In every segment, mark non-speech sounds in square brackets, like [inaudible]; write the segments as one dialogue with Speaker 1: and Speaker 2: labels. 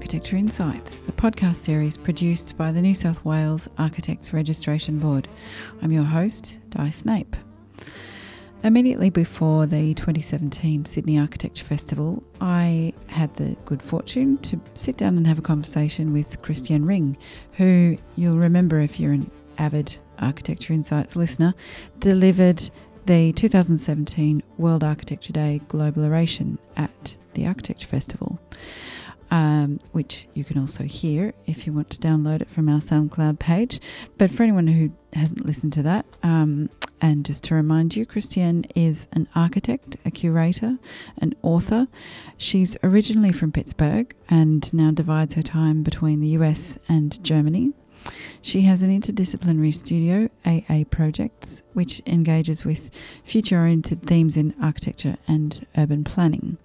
Speaker 1: Architecture Insights, the podcast series produced by the New South Wales Architects Registration Board. I'm your host, Di Snape. Immediately before the 2017 Sydney Architecture Festival, I had the good fortune to sit down and have a conversation with Kristien Ring, who you'll remember if you're an avid Architecture Insights listener, delivered the 2017 World Architecture Day Global Oration at the Architecture Festival, um, which you can also hear if you want to download it from our SoundCloud page. But for anyone who hasn't listened to that, um, and just to remind you, Kristien is an architect, a curator, an author. She's originally from Pittsburgh and now divides her time between the US and Germany. She has an interdisciplinary studio, AA Projects, which engages with future oriented themes in architecture and urban planning.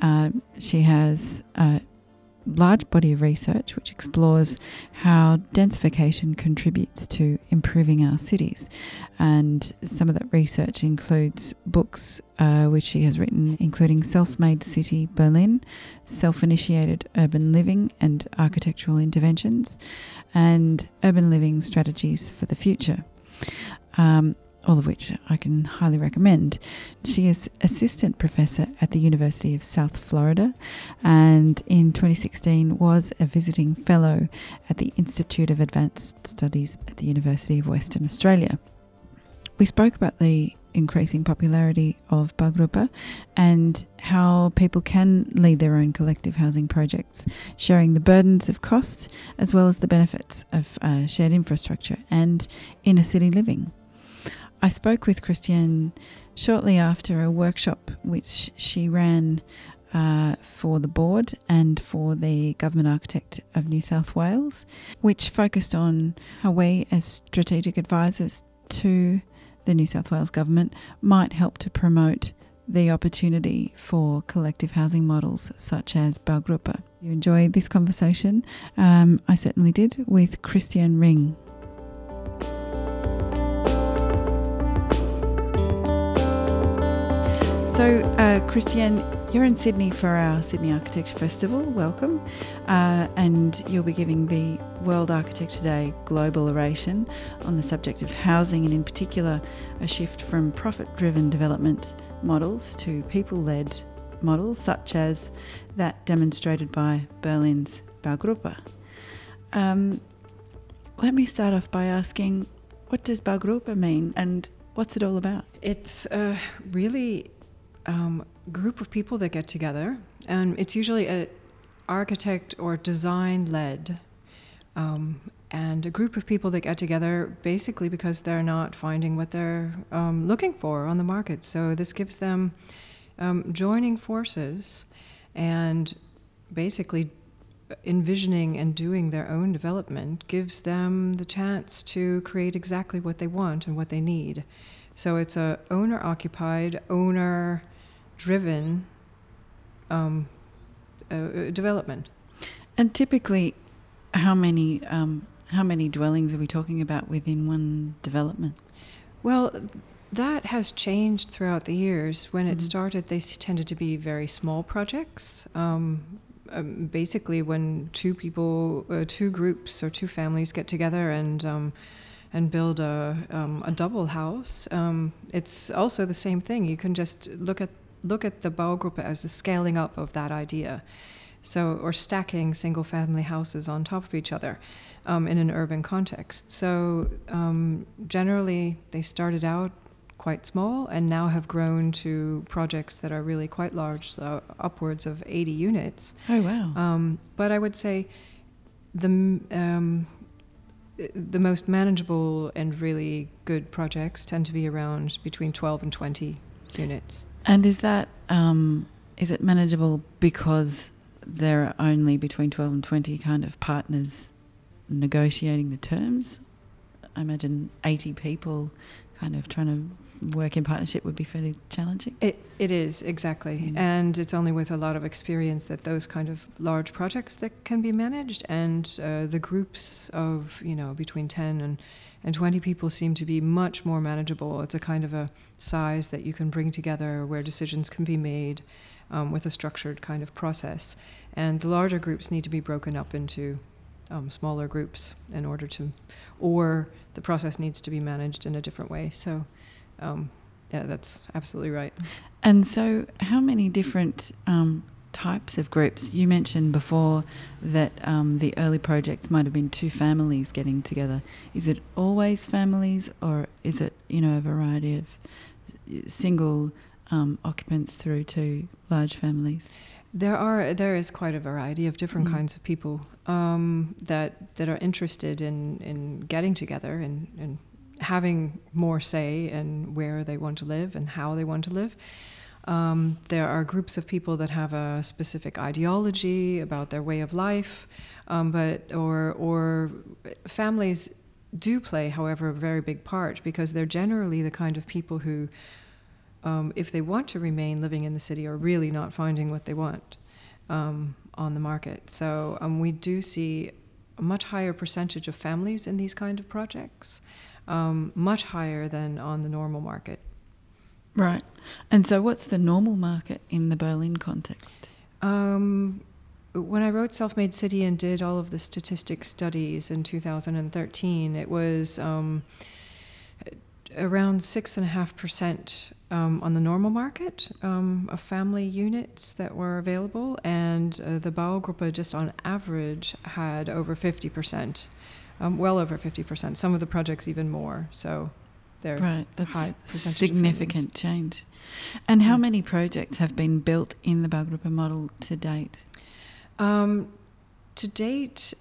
Speaker 1: Uh, she has a large body of research which explores how densification contributes to improving our cities. And some of that research includes books uh, which she has written, including Self Made City Berlin, Self Initiated Urban Living and Architectural Interventions, and Urban Living Strategies for the Future. Um, all of which I can highly recommend. She is assistant professor at the University of South Florida and in 2016 was a visiting fellow at the Institute of Advanced Studies at the University of Western Australia. We spoke about the increasing popularity of Baugruppe and how people can lead their own collective housing projects, sharing the burdens of costs as well as the benefits of uh, shared infrastructure and inner city living. I spoke with Kristien shortly after a workshop which she ran uh, for the board and for the Government Architect of New South Wales, which focused on how we, as strategic advisors to the New South Wales Government, might help to promote the opportunity for collective housing models such as Baugruppe. You enjoyed this conversation? Um, I certainly did with Kristien Ring. So, uh, Kristien, you're in Sydney for our Sydney Architecture Festival. Welcome. Uh, and you'll be giving the World Architecture Day global oration on the subject of housing and, in particular, a shift from profit driven development models to people led models, such as that demonstrated by Berlin's Baugruppe. Um, let me start off by asking what does Baugruppe mean and what's it all about?
Speaker 2: It's uh, really um, group of people that get together, and it's usually a architect or design led, um, and a group of people that get together basically because they're not finding what they're um, looking for on the market. So this gives them um, joining forces and basically envisioning and doing their own development gives them the chance to create exactly what they want and what they need. So it's a owner occupied, owner driven um, uh, development.
Speaker 1: And typically, how many um, how many dwellings are we talking about within one development?
Speaker 2: Well, that has changed throughout the years. When mm-hmm. it started, they tended to be very small projects. Um, um, basically, when two people, uh, two groups, or two families get together and um, and build a um, a double house, um, it's also the same thing. You can just look at look at the Baugruppe as a scaling up of that idea. So, or stacking single family houses on top of each other um, in an urban context. So, um, generally, they started out quite small and now have grown to projects that are really quite large, so upwards of 80 units.
Speaker 1: Oh, wow. Um,
Speaker 2: but I would say the um, the most manageable and really good projects tend to be around between 12 and 20 units.
Speaker 1: And is that um, is it manageable because there are only between twelve and twenty kind of partners negotiating the terms? I imagine eighty people kind of trying to work in partnership would be fairly challenging.
Speaker 2: It, it is exactly, mm. and it's only with a lot of experience that those kind of large projects that can be managed, and uh, the groups of you know between ten and and 20 people seem to be much more manageable. It's a kind of a size that you can bring together where decisions can be made um, with a structured kind of process. And the larger groups need to be broken up into um, smaller groups in order to, or the process needs to be managed in a different way. So, um, yeah, that's absolutely right.
Speaker 1: And so, how many different um, types of groups? You mentioned before that um, the early projects might have been two families getting together. Is it always families, or is it you know a variety of single um, occupants through to large families?
Speaker 2: There are there is quite a variety of different mm. kinds of people um, that that are interested in in getting together and, and having more say in where they want to live and how they want to live. Um, there are groups of people that have a specific ideology about their way of life, um, but or or families do play, however, a very big part because they're generally the kind of people who um, if they want to remain living in the city, are really not finding what they want um, on the market. So um, we do see a much higher percentage of families in these kind of projects, um, much higher than on the normal market.
Speaker 1: Right. And so, what's the normal market in the Berlin context?
Speaker 2: Um, when I wrote Self Made City and did all of the statistic studies in 2013, it was um, around six and a half percent um, on the normal market um, of family units that were available, and uh, the Baugruppe just on average had over 50%, um, well over 50%. Some of the projects even more. So they're
Speaker 1: right. That's significant change. And how mm. many projects have been built in the Baugruppe model to date?
Speaker 2: Um, to date,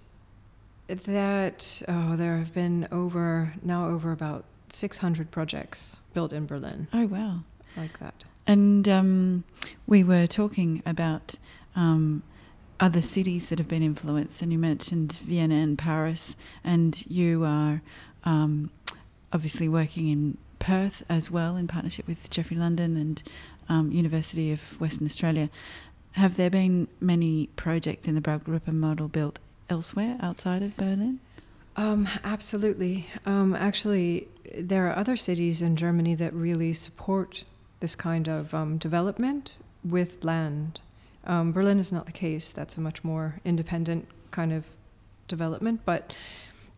Speaker 2: that oh, there have been over now over about 600 projects built in Berlin.
Speaker 1: Oh, wow.
Speaker 2: Like that.
Speaker 1: And um, we were talking about um, other cities that have been influenced, and you mentioned Vienna and Paris, and you are um, obviously working in Perth as well in partnership with Geoffrey London and um, University of Western Australia. Have there been many projects in the Baugruppe model built elsewhere outside of Berlin?
Speaker 2: Um, absolutely. Um, actually, there are other cities in Germany that really support this kind of um, development with land. Um, Berlin is not the case. That's a much more independent kind of development. But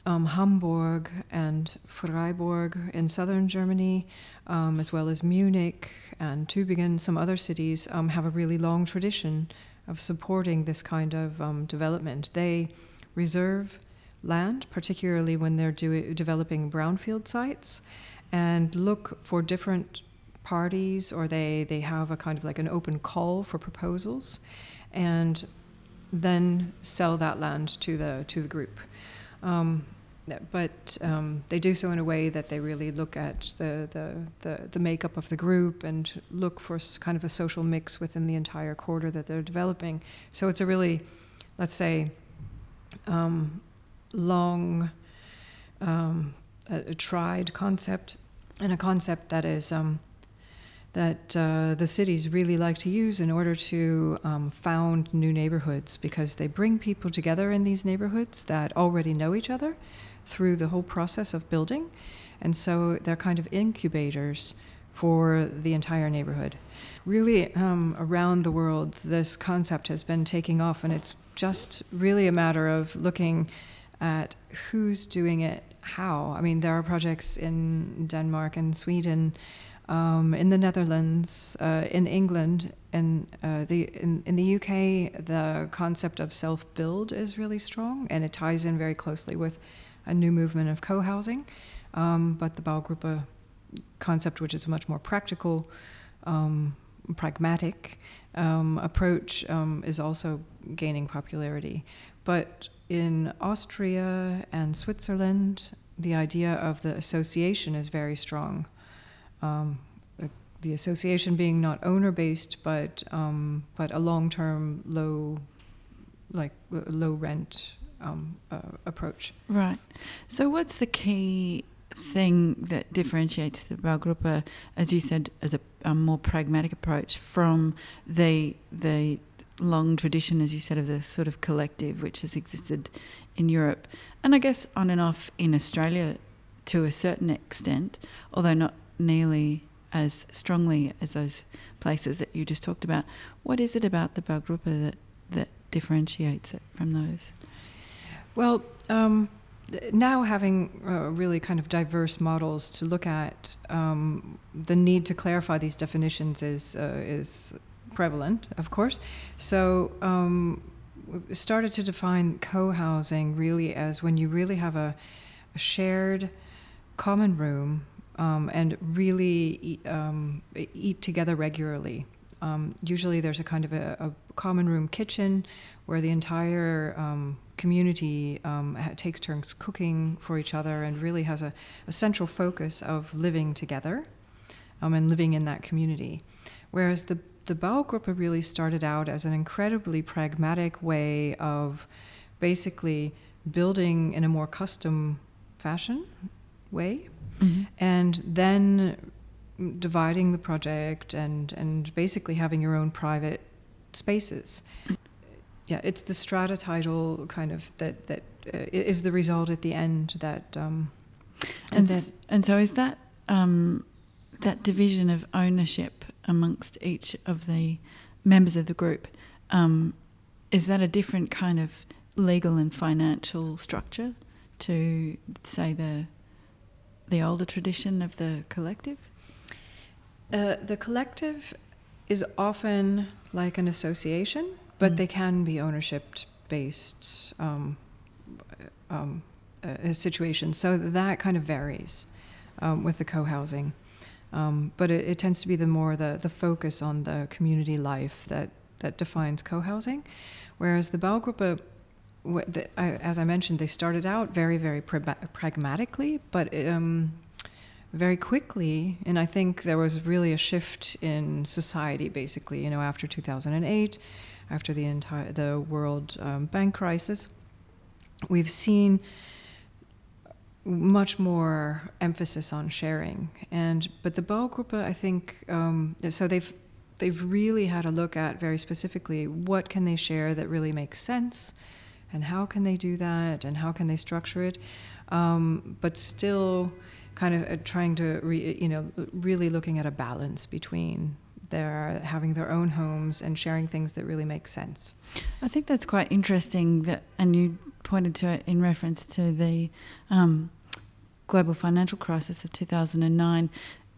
Speaker 2: um, Hamburg and Freiburg in southern Germany, um, as well as Munich and Tübingen, some other cities, have a really long tradition of supporting this kind of development. They reserve land, particularly when they're do- developing brownfield sites, and look for different parties, or they, they have a kind of like an open call for proposals, and then sell that land to the to the group. Um, but um, they do so in a way that they really look at the, the, the, the, makeup of the group and look for kind of a social mix within the entire quarter that they're developing. So it's a really, let's say, um, long, um, a, a, tried concept, and a concept that is um, that uh, the cities really like to use in order to um, found new neighborhoods because they bring people together in these neighborhoods that already know each other through the whole process of building, and so they're kind of incubators for the entire neighborhood. Really, um, around the world, this concept has been taking off, and it's just really a matter of looking at who's doing it how. I mean, there are projects in Denmark and Sweden, um, in the Netherlands, uh, in England, and uh, the in, in the UK, the concept of self-build is really strong, and it ties in very closely with a new movement of co-housing. Um, but the Baugruppe concept, which is a much more practical, um, pragmatic um, approach, um, is also gaining popularity. But in Austria and Switzerland, the idea of the association is very strong. Um, the association being not owner based, but but a long term low, like low rent um, uh, approach.
Speaker 1: Right. So, what's the key thing that differentiates the Baugruppe, as you said, as a, a more pragmatic approach from the the long tradition, as you said, of the sort of collective which has existed in Europe and I guess on and off in Australia to a certain extent, although not nearly as strongly as those places that you just talked about. What is it about the Baugruppe that, that differentiates it from those?
Speaker 2: Well, um, now having uh, really kind of diverse models to look at, um, the need to clarify these definitions is uh, is prevalent, of course. So um, we started to define co-housing really as when you really have a, a shared common room um, and really eat, um, eat together regularly. Um, usually, there's a kind of a, a, common room kitchen where the entire um, community um, takes turns cooking for each other and really has a, a central focus of living together um, and living in that community. Whereas the the Baugruppe really started out as an incredibly pragmatic way of basically building in a more custom fashion way mm-hmm. and then dividing the project and and basically having your own private spaces yeah it's the strata title kind of that that uh, is the result at the end that um,
Speaker 1: and, and that and so is that um, that division of ownership amongst each of the members of the group um, is that a different kind of legal and financial structure to say the the older tradition of the collective?
Speaker 2: Uh, the collective is often like an association, but mm. they can be ownership based um, um, uh, situations. So that kind of varies um, with the co housing. Um, but it, it, tends to be the more the, the focus on the community life that, that defines co housing. Whereas the Baugruppe as I mentioned, they started out very, very pragmatically, but um, very quickly, and I think there was really a shift in society, basically, you know, after 2008, after the entire the World um, Bank crisis, we've seen much more emphasis on sharing, and but the Baugruppe, I think, um, so they've they've really had a look at very specifically what can they share that really makes sense and how can they do that and how can they structure it. Um, but still kind of uh, trying to re, you know really looking at a balance between their having their own homes and sharing things that really make sense.
Speaker 1: I think that's quite interesting that and you pointed to it in reference to the um, global financial crisis of 2009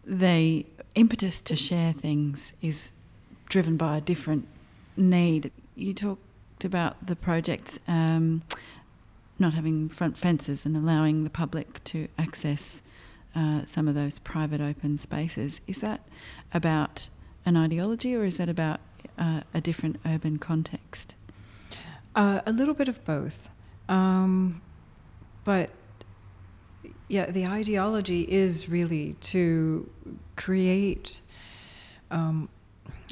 Speaker 1: the impetus to share things is driven by a different need. You talked about the projects um, not having front fences and allowing the public to access uh, some of those private open spaces. Is that about an ideology or is that about uh, a different urban context?
Speaker 2: Uh, a little bit of both. Um, but yeah, the ideology is really to create. Um,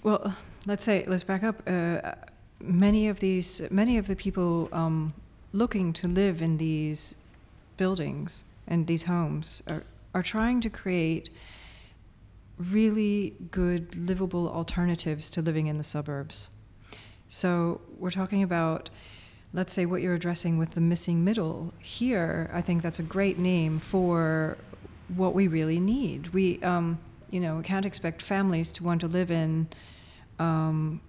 Speaker 2: well, let's say, let's back up. Uh, many of these, many of the people um, looking to live in these buildings and these homes are, are trying to create really good livable alternatives to living in the suburbs. So we're talking about, let's say, what you're addressing with the missing middle. Here, I think that's a great name for what we really need. We, um, you know, can't expect families to want to live in um,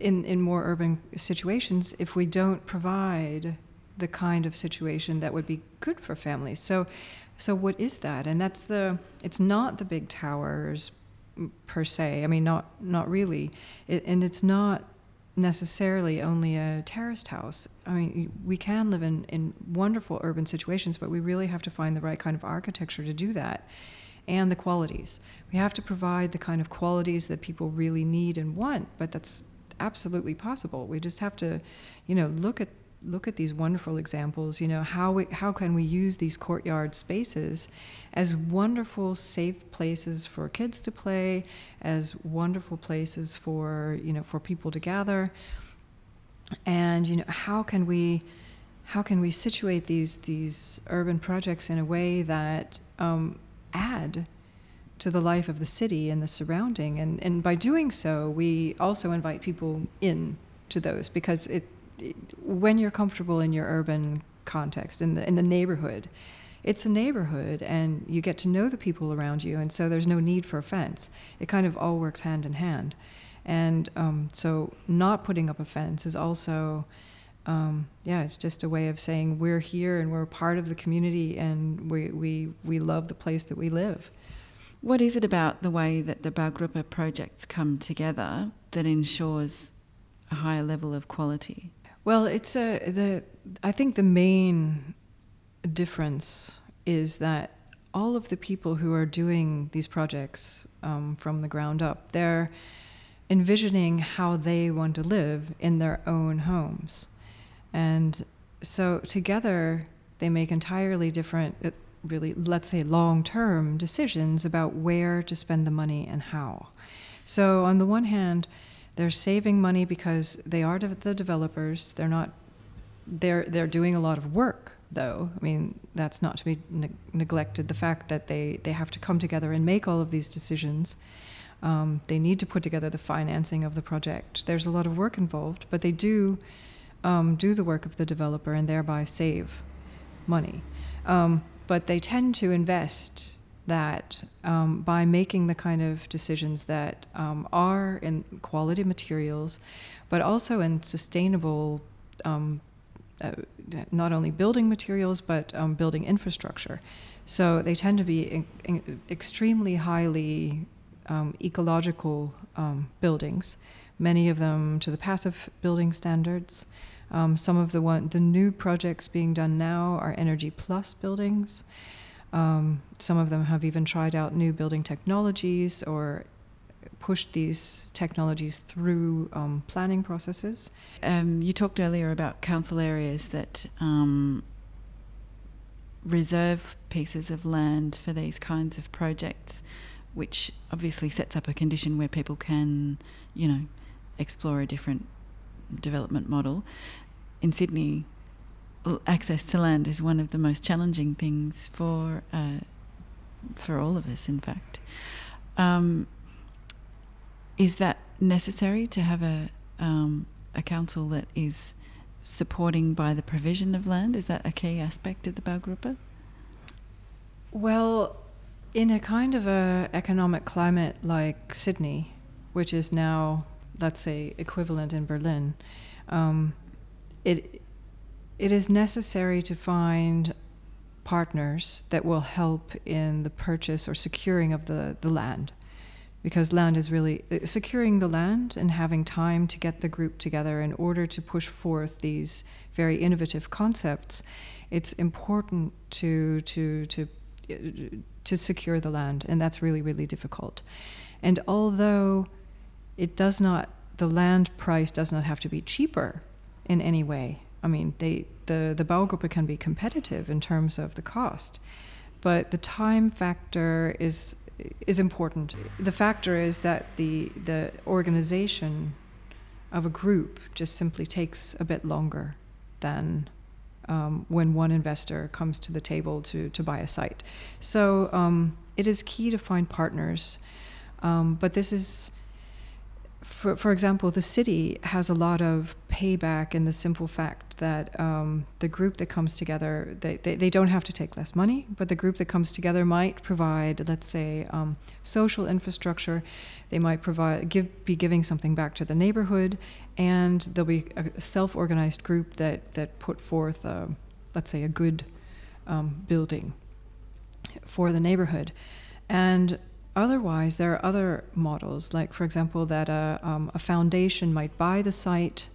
Speaker 2: in, in more urban situations if we don't provide the kind of situation that would be good for families. So, so what is that? And that's the. It's not the big towers per se. I mean, not not really. It, and it's not necessarily only a terraced house. I mean, we can live in, in wonderful urban situations, but we really have to find the right kind of architecture to do that and the qualities. We have to provide the kind of qualities that people really need and want, but that's absolutely possible. We just have to, you know, look at look at these wonderful examples. You know, how we, how can we use these courtyard spaces as wonderful, safe places for kids to play, as wonderful places for you know for people to gather, and you know how can we how can we situate these these urban projects in a way that um, add to the life of the city and the surrounding. And, and by doing so, we also invite people in to those because it, it when you're comfortable in your urban context, in the, in the neighborhood, it's a neighborhood and you get to know the people around you, and so there's no need for a fence. It kind of all works hand in hand. And um, so, not putting up a fence is also, um, yeah, it's just a way of saying we're here and we're part of the community and we, we, we love the place that we live.
Speaker 1: What is it about the way that the Baugruppe projects come together that ensures a higher level of quality?
Speaker 2: Well, it's a the I think the main difference is that all of the people who are doing these projects um, from the ground up, they're envisioning how they want to live in their own homes. And so together, they make entirely different, uh, really, let's say, long term decisions about where to spend the money and how. So, on the one hand, they're saving money because they are the developers. They're not. They're they're doing a lot of work though. I mean, that's not to be ne- neglected. The fact that they they have to come together and make all of these decisions. Um, they need to put together the financing of the project. There's a lot of work involved, but they do um, do the work of the developer and thereby save money. Um, but they tend to invest that um, by making the kind of decisions that um, are in quality materials, but also in sustainable, um, uh, not only building materials, but um, building infrastructure. So they tend to be in, in extremely highly um, ecological um, buildings, many of them to the passive building standards. some of the one, the new projects being done now are Energy Plus buildings. Um, some of them have even tried out new building technologies or pushed these technologies through um, planning processes.
Speaker 1: Um, you talked earlier about council areas that um, reserve pieces of land for these kinds of projects, which obviously sets up a condition where people can, you know, explore a different development model. In Sydney, access to land is one of the most challenging things for uh, for all of us. In fact, um, is that necessary to have a um, a council that is supporting by the provision of land? Is that a key aspect of the Baugruppe?
Speaker 2: Well, in a kind of a economic climate like Sydney, which is now, let's say, equivalent in Berlin, um, it it is necessary to find partners that will help in the purchase or securing of the, the land. Because land is really uh, securing the land and having time to get the group together in order to push forth these very innovative concepts. It's important to to to to secure the land, and that's really really difficult. And although it does not, the land price does not have to be cheaper in any way. I mean, they the the Baugruppe can be competitive in terms of the cost, but the time factor is is important. The factor is that the the organization of a group just simply takes a bit longer than um, when one investor comes to the table to to buy a site. So um, it is key to find partners, um, but this is for, for example, the city has a lot of payback in the simple fact that um, the group that comes together, they, they, they, don't have to take less money, but the group that comes together might provide, let's say, um, social infrastructure. They might provide, give, be giving something back to the neighborhood, and there'll be a self-organized group that, that put forth, a, let's say, a good um, building for the neighborhood. And Otherwise, there are other models, like, for example, that a, um, a foundation might buy the site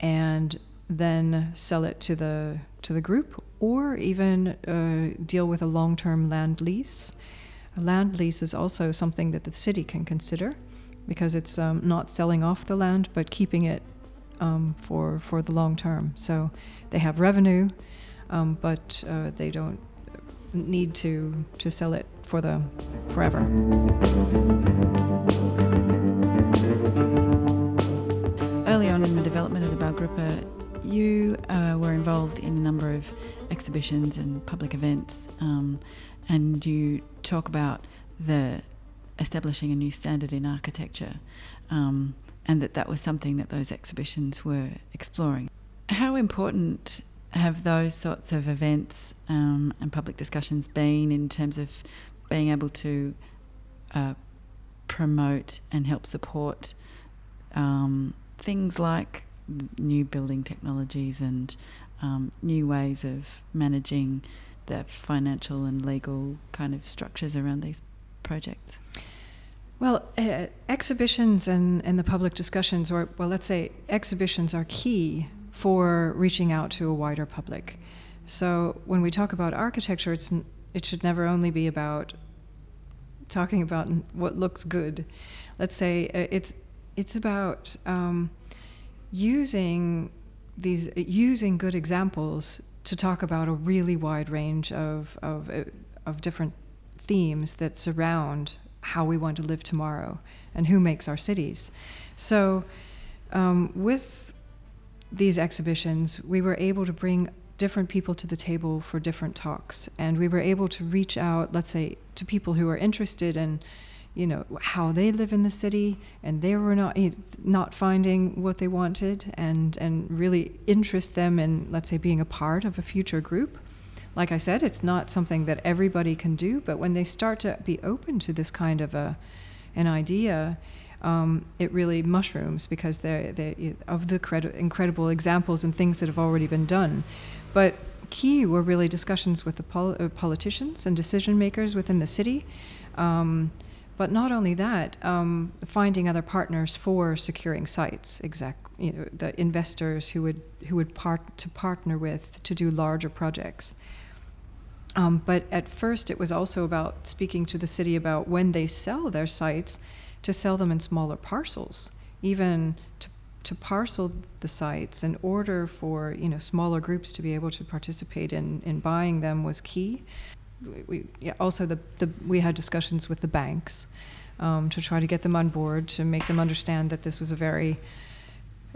Speaker 2: and then sell it to the to the group, or even uh, deal with a long-term land lease. A land lease is also something that the city can consider, because it's um, not selling off the land but keeping it um, for for the long term. So they have revenue, um, but uh, they don't need to to sell it for the forever.
Speaker 1: Early on in the development of the Baugruppe, you uh, were involved in a number of exhibitions and public events, um, and you talk about the establishing a new standard in architecture, um, and that that was something that those exhibitions were exploring. How important have those sorts of events um, and public discussions been in terms of being able to uh, promote and help support um, things like new building technologies and um, new ways of managing the financial and legal kind of structures around these projects?
Speaker 2: Well, uh, exhibitions and, and the public discussions, or well, let's say exhibitions are key for reaching out to a wider public. So when we talk about architecture, it's, it should never only be about talking about what looks good. Let's say uh, it's it's about um, using these using good examples to talk about a really wide range of of, uh, of different themes that surround how we want to live tomorrow and who makes our cities. So, um, with these exhibitions, we were able to bring different people to the table for different talks, and we were able to reach out, let's say, to people who are interested in you know how they live in the city and they were not not finding what they wanted and and really interest them in let's say being a part of a future group. Like i said it's not something that everybody can do but when they start to be open to this kind of a an idea um, it really mushrooms because they're, they're of the credi- incredible examples and things that have already been done but key were really discussions with the pol- uh, politicians and decision makers within the city um, but not only that, um, finding other partners for securing sites, exact, you know, the investors who would who would part to partner with to do larger projects. Um, but at first, it was also about speaking to the city about when they sell their sites, to sell them in smaller parcels, even to to parcel the sites in order for you know smaller groups to be able to participate in in buying them was key we yeah, also the, the we had discussions with the banks um, to try to get them on board to make them understand that this was a very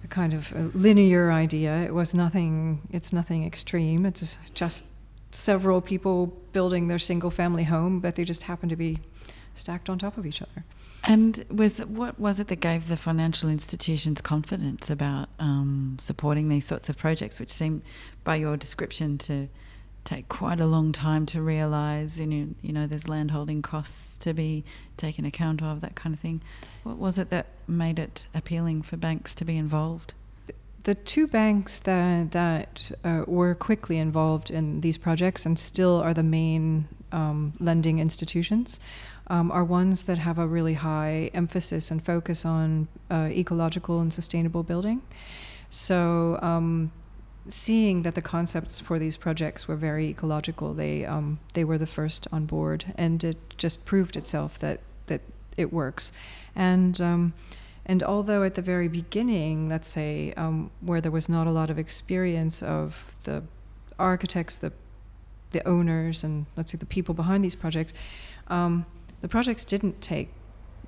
Speaker 2: kind of linear idea. It was nothing. It's nothing extreme. It's just several people building their single family home, but they just happen to be stacked on top of each other.
Speaker 1: And was what was it that gave the financial institutions confidence about um, supporting these sorts of projects, which seem, by your description, to take quite a long time to realise. You know, you know, there's landholding costs to be taken account of, that kind of thing. What was it that made it appealing for banks to be involved?
Speaker 2: The two banks that that uh, were quickly involved in these projects and still are the main um, lending institutions um, are ones that have a really high emphasis and focus on uh, ecological and sustainable building. So um, seeing that the concepts for these projects were very ecological, they um, they were the first on board, and it just proved itself that that it works. And um, and although at the very beginning, let's say um, where there was not a lot of experience of the architects, the the owners, and let's say the people behind these projects, um, the projects didn't take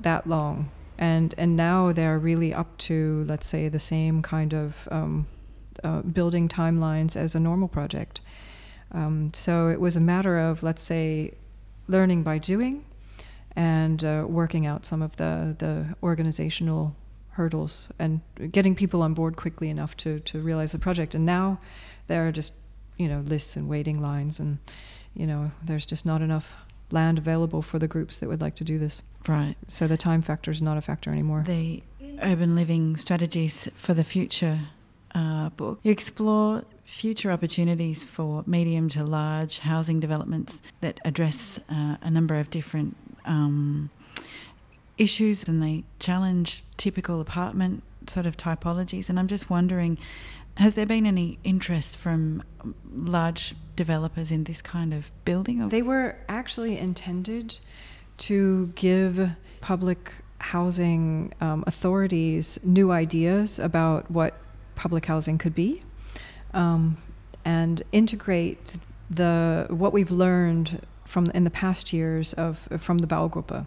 Speaker 2: that long. And, and now they're really up to, let's say, the same kind of um, uh, building timelines as a normal project. Um, so it was a matter of, let's say, learning by doing and uh, working out some of the, the organizational hurdles and getting people on board quickly enough to, to realize the project. And now there are just, you know, lists and waiting lines, and, you know, there's just not enough land available for the groups that would like to do this.
Speaker 1: Right.
Speaker 2: So the time factor is not a factor anymore.
Speaker 1: The urban living strategies for the future uh, book, you explore future opportunities for medium to large housing developments that address uh, a number of different um, issues and they challenge typical apartment sort of typologies. And I'm just wondering has there been any interest from large developers in this kind of building?
Speaker 2: They were actually intended to give public housing um, authorities new ideas about what public housing could be, um, and integrate the what we've learned from in the past years of from the Baugruppe.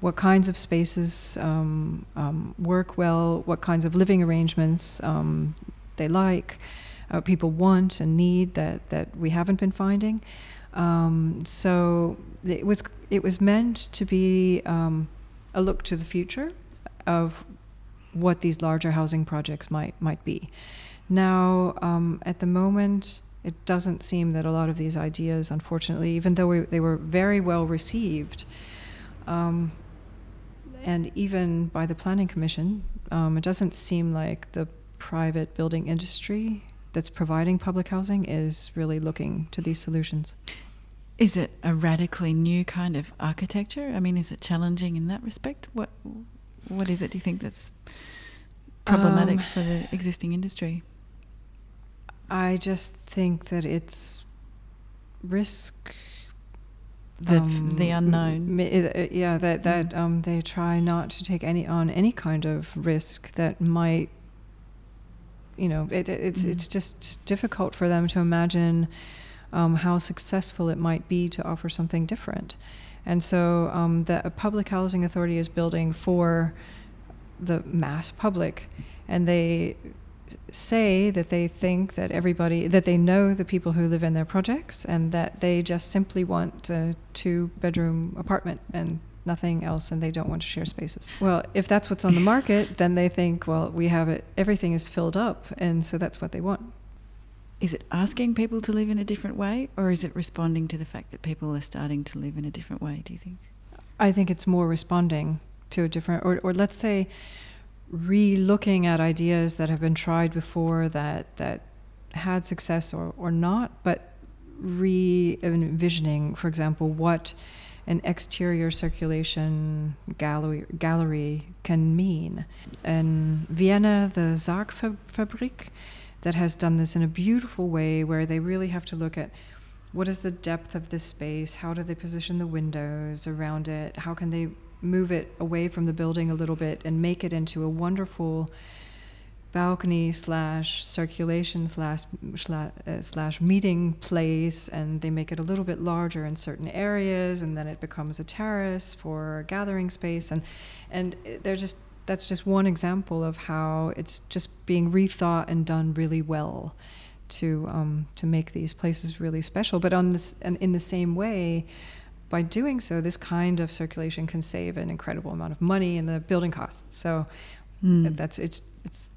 Speaker 2: What kinds of spaces um, um, work well? What kinds of living arrangements um, they like? Uh, people want and need that that we haven't been finding. Um, so it was it was meant to be um, a look to the future of what these larger housing projects might might be. Now, um, at the moment, It doesn't seem that a lot of these ideas, unfortunately, even though we, they were very well received, um, and even by the Planning Commission, um, it doesn't seem like the private building industry that's providing public housing is really looking to these solutions.
Speaker 1: Is it a radically new kind of architecture? I mean, is it challenging in that respect? What what is it? Do you think that's problematic um, for the existing industry?
Speaker 2: I just think that it's risk.
Speaker 1: The, um, the unknown.
Speaker 2: Uh, yeah, that that mm. um, they try not to take any on any kind of risk that might. You know, it, it's mm. it's just difficult for them to imagine um, how successful it might be to offer something different. And so um, the public housing authority is building for the mass public, and they say that they think that everybody that they know the people who live in their projects and that they just simply want a two bedroom apartment and nothing else and they don't want to share spaces. Well, if that's what's on the market, then they think, well, we have it everything is filled up and so that's what they want
Speaker 1: is it asking people to live in a different way or is it responding to the fact that people are starting to live in a different way do you think
Speaker 2: i think it's more responding to a different or, or let's say re-looking at ideas that have been tried before that that had success or, or not but re-envisioning for example what an exterior circulation gallery, gallery can mean. In Vienna, the Sargfabrik that has done this in a beautiful way where they really have to look at what is the depth of this space, how do they position the windows around it, how can they move it away from the building a little bit and make it into a wonderful balcony slash circulation slash slash, uh, meeting place and they make it a little bit larger in certain areas and then it becomes a terrace for gathering space and and they're just that's just one example of how it's just being rethought and done really well to um, to make these places really special. But on this, and in the same way, by doing so, this kind of circulation can save an incredible amount of money in the building costs. So mm. that's it's it's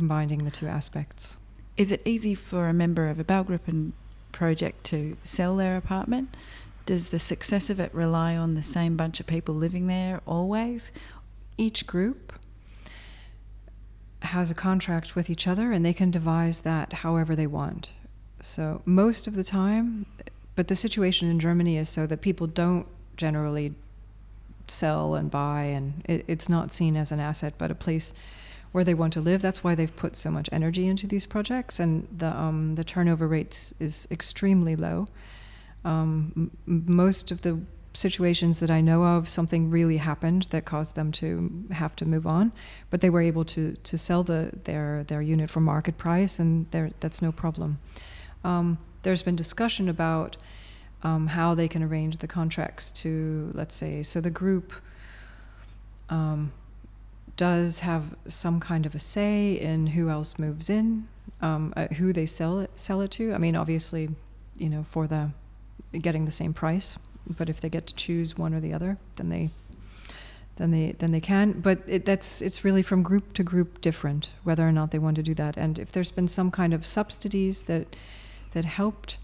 Speaker 2: combining the two aspects.
Speaker 1: Is it easy for a member of a Baugruppen project to sell their apartment? Does the success of it rely on the same bunch of people living there always,
Speaker 2: each group has a contract with each other and they can devise that however they want. So, most of the time, but the situation in Germany is so that people don't generally sell and buy, and it, it's not seen as an asset but a place where they want to live. That's why they've put so much energy into these projects, and the um, the turnover rate is extremely low. Um, m- most of the situations that I know of, something really happened that caused them to have to move on, but they were able to to sell the their their unit for market price, and that's no problem. Um, there's been discussion about um, how they can arrange the contracts to, let's say, so the group um, does have some kind of a say in who else moves in, um, uh, who they sell it sell it to. I mean, obviously, you know, for the getting the same price but if they get to choose one or the other, then they then they then they can. But it, that's it's really from group to group different whether or not they want to do that. And if there's been some kind of subsidies that that helped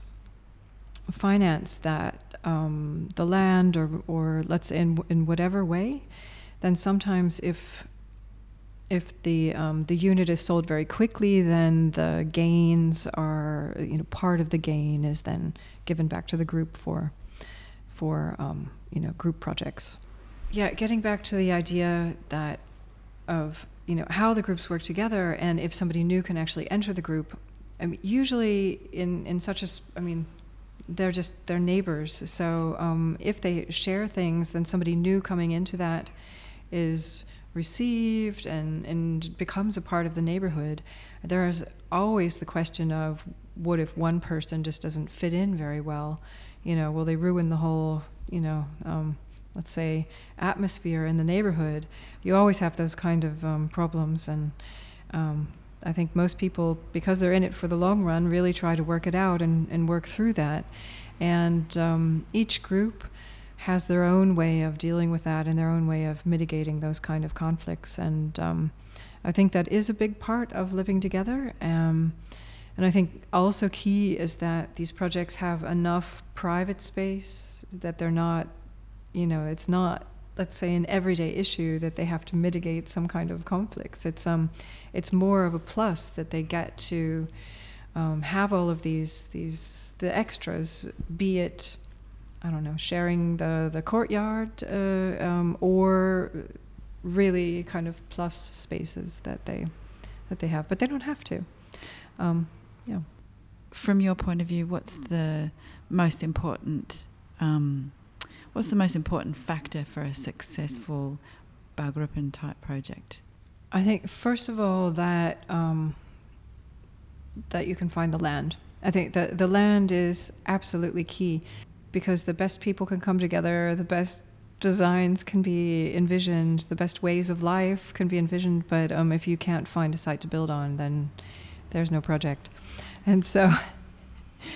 Speaker 2: finance that um, the land or or let's say in in whatever way, then sometimes if if the um, the unit is sold very quickly, then the gains are you know part of the gain is then given back to the group for for um, you know group projects. Yeah, getting back to the idea that of you know how the groups work together and if somebody new can actually enter the group. I mean, usually in in such a I mean they're just they're neighbors. So um, if they share things, then somebody new coming into that is received and, and becomes a part of the neighborhood. There is always the question of what if one person just doesn't fit in very well? you know, will they ruin the whole, you know, um, let's say, atmosphere in the neighborhood? You always have those kind of um, problems, and um, I think most people, because they're in it for the long run, really try to work it out and, and work through that. And um, each group has their own way of dealing with that and their own way of mitigating those kind of conflicts. And um, I think that is a big part of living together. Um, And I think also key is that these projects have enough private space that they're not, you know, it's not, let's say, an everyday issue that they have to mitigate some kind of conflicts. It's um, it's more of a plus that they get to um, have all of these these the extras, be it, I don't know, sharing the the courtyard uh, um, or really kind of plus spaces that they that they have, but they don't have to. Um, yeah.
Speaker 1: From your point of view, what's the most important? Um, what's the most important factor for a successful Baugruppen type project?
Speaker 2: I think first of all that um, that you can find the land. I think that the land is absolutely key because the best people can come together, the best designs can be envisioned, the best ways of life can be envisioned, but um, if you can't find a site to build on, then there's no project. And so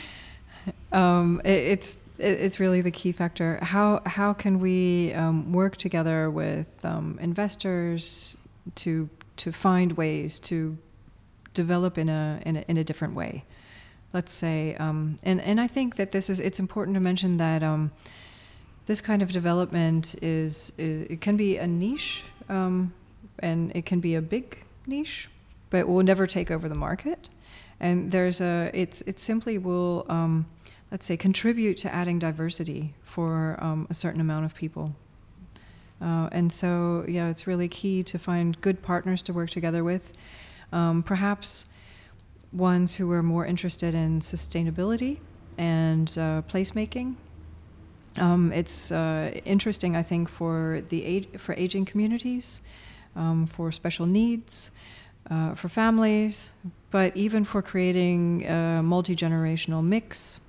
Speaker 2: [laughs] um, it, it's it, it's really the key factor. How how can we um, work together with um, investors to to find ways to develop in a in a, in a different way? Let's say, um, and and I think that this is it's important to mention that um, this kind of development is, is it can be a niche um, and it can be a big niche, but will never take over the market. And there's a it's it simply will um, let's say contribute to adding diversity for um, a certain amount of people. Uh, and so yeah, it's really key to find good partners to work together with. Um, perhaps ones who are more interested in sustainability and uh, placemaking um, it's uh, interesting, I think, for the age, for aging communities, um, for special needs, uh, for families, but even for creating a multi generational mix,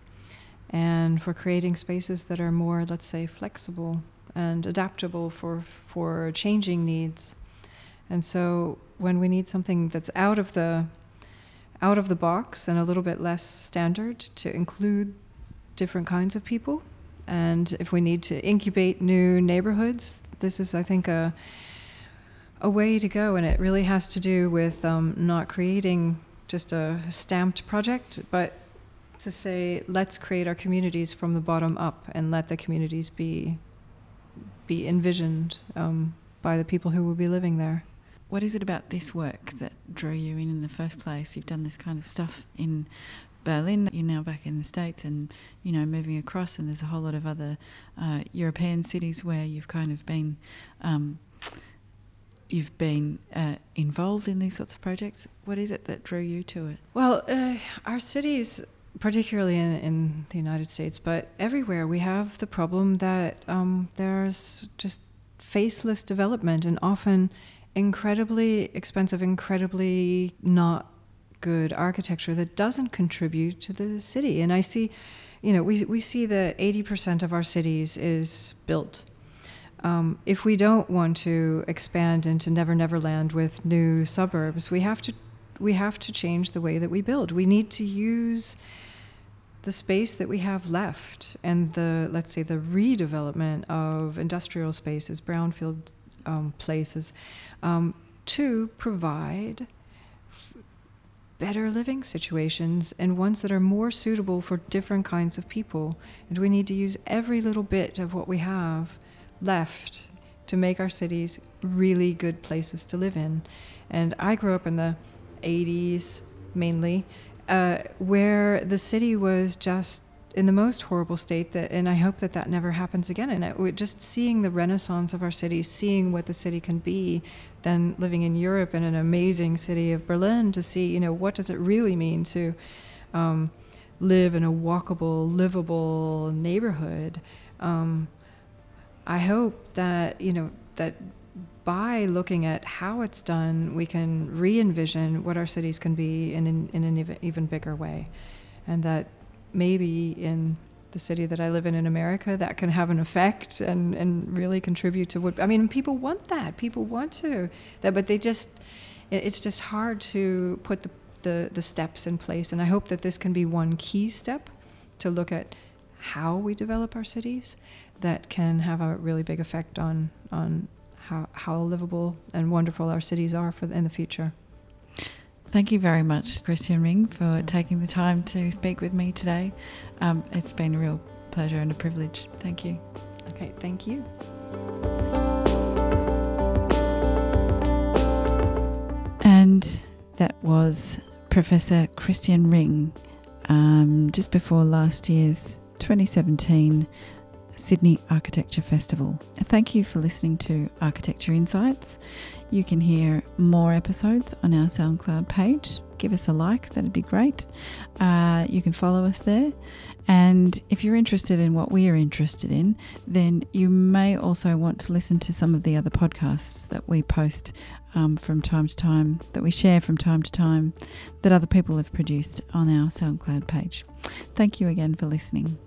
Speaker 2: and for creating spaces that are more, let's say, flexible and adaptable for for changing needs. And so, when we need something that's out of the out of the box and a little bit less standard to include different kinds of people and if we need to incubate new neighborhoods, this is, I think, a a way to go. And it really has to do with um, not creating just a stamped project, but to say, let's create our communities from the bottom up and let the communities be be envisioned um, by the people who will be living there.
Speaker 1: What is it about this work that drew you in in the first place? You've done this kind of stuff in Berlin. You're now back in the States and, you know, moving across, and there's a whole lot of other uh, European cities where you've kind of been. Um, you've been uh, involved in these sorts of projects. What is it that drew you to it?
Speaker 2: Well, uh, our cities, particularly in, in, the United States, but everywhere, we have the problem that um, there's just faceless development and often incredibly expensive, incredibly not good architecture that doesn't contribute to the city. And I see, you know, we, we see that 80% of our cities is built. Um, if we don't want to expand into Never Never Land with new suburbs, we have to we have to change the way that we build. We need to use the space that we have left and the let's say the redevelopment of industrial spaces, brownfield um, places, um, to provide better living situations and ones that are more suitable for different kinds of people. And we need to use every little bit of what we have left to make our cities really good places to live in. And I grew up in the 80s mainly, uh, where the city was just in the most horrible state that and I hope that that never happens again. And just seeing the renaissance of our city seeing what the city can be then living in Europe in an amazing city of Berlin to see you know what does it really mean to um, live in a walkable livable neighborhood. Um, I hope that you know that by looking at how it's done we can re-envision what our cities can be in, in, in an even bigger way. And that maybe in the city that I live in in America that can have an effect and, and really contribute to what I mean people want that people want to that but they just it's just hard to put the, the, the steps in place and I hope that this can be one key step to look at how we develop our cities that can have a really big effect on on how, how livable and wonderful our cities are for in the future.
Speaker 1: Thank you very much, Kristien Ring, for taking the time to speak with me today. Um, it's been a real pleasure and a privilege. Thank you.
Speaker 2: Okay, thank you.
Speaker 1: And that was Professor Kristien Ring um, just before last year's 2017 Sydney Architecture Festival. Thank you for listening to Architecture Insights. You can hear more episodes on our SoundCloud page. Give us a like, that'd be great. Uh, you can follow us there. And if you're interested in what we are interested in, then you may also want to listen to some of the other podcasts that we post um, from time to time, that we share from time to time, that other people have produced on our SoundCloud page. Thank you again for listening.